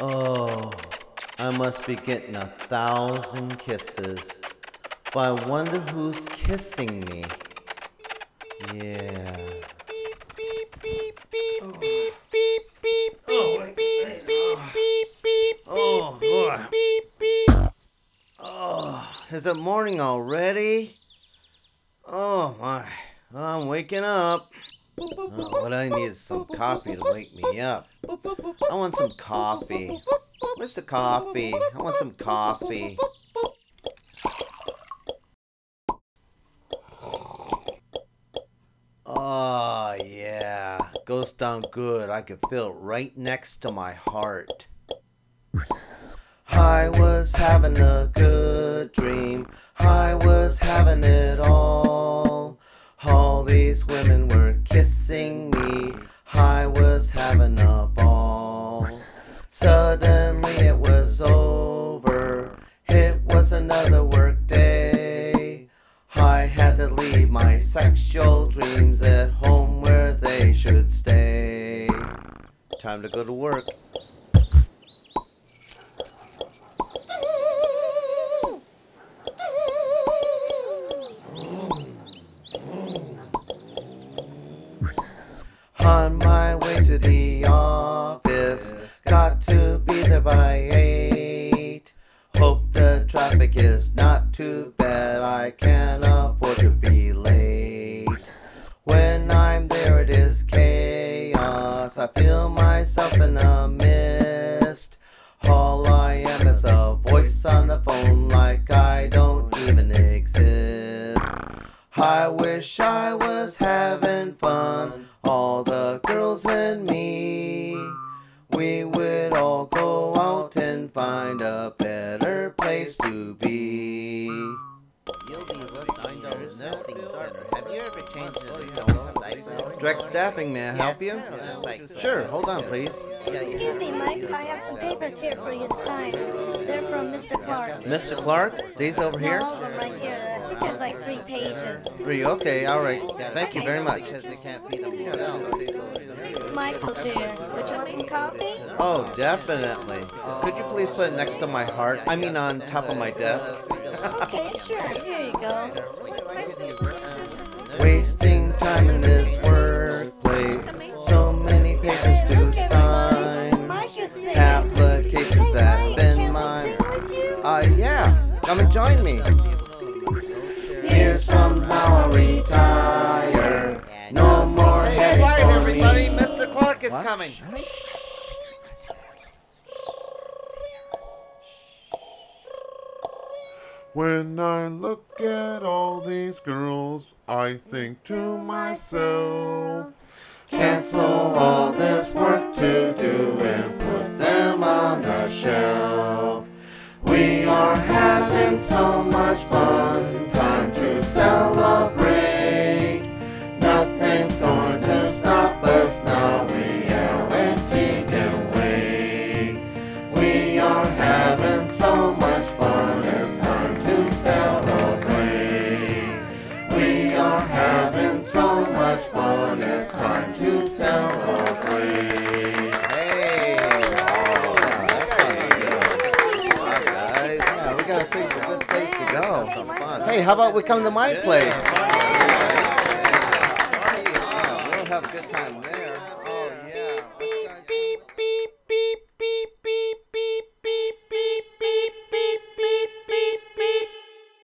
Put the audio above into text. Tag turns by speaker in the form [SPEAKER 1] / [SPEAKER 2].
[SPEAKER 1] Oh, I must be getting a thousand kisses. But I wonder who's kissing me. Yeah. Oh. Oh, is it morning already? Oh, my. I'm waking up. Oh, what I need is some coffee to wake me up. I want some coffee. Where's the coffee? I want some coffee. Oh, yeah. Goes down good. I can feel it right next to my heart. I was having a good dream. I was having it all. All these women were kissing me. I was having a ball. Suddenly it was over. It was another work day. I had to leave my sexual dreams at home where they should stay. Time to go to work. On my way to the office, got to be there by eight. Hope the traffic is not too bad, I can't afford to be late. When I'm there, it is chaos. I feel myself in a mist. All I am is a voice on the phone, like I don't even exist. I wish I was having fun, all the girls and me. We would all go out and find a better place to be.
[SPEAKER 2] You'll be working center. Have you ever changed the diaper?
[SPEAKER 1] Direct staffing, may I help you? Sure, hold on, please.
[SPEAKER 3] Excuse me, Mike. I have some papers here for you to sign. From Mr. Clark.
[SPEAKER 1] Mr. Clark, these over here?
[SPEAKER 3] No, all of them right here. I think there's like three pages.
[SPEAKER 1] Three, okay, all right. Thank you very much.
[SPEAKER 2] Because they can't feed themselves.
[SPEAKER 3] Michael, dear, would you want some coffee?
[SPEAKER 1] Oh, definitely. Could you please put it next to my heart? I mean, on top of my desk.
[SPEAKER 3] Okay, sure. Here you go.
[SPEAKER 1] Wasting time in this workplace. Uh, yeah. Come and join me. Years from now I'll retire. No more heading
[SPEAKER 2] Quiet,
[SPEAKER 1] for
[SPEAKER 2] everybody. Mr. Clark is
[SPEAKER 1] What?
[SPEAKER 2] coming.
[SPEAKER 4] When I look at all these girls, I think to myself,
[SPEAKER 1] Cancel all this work having so much Oh. Hey, fun. Hey, how about we come to my place? Yeah, We'll have a good time.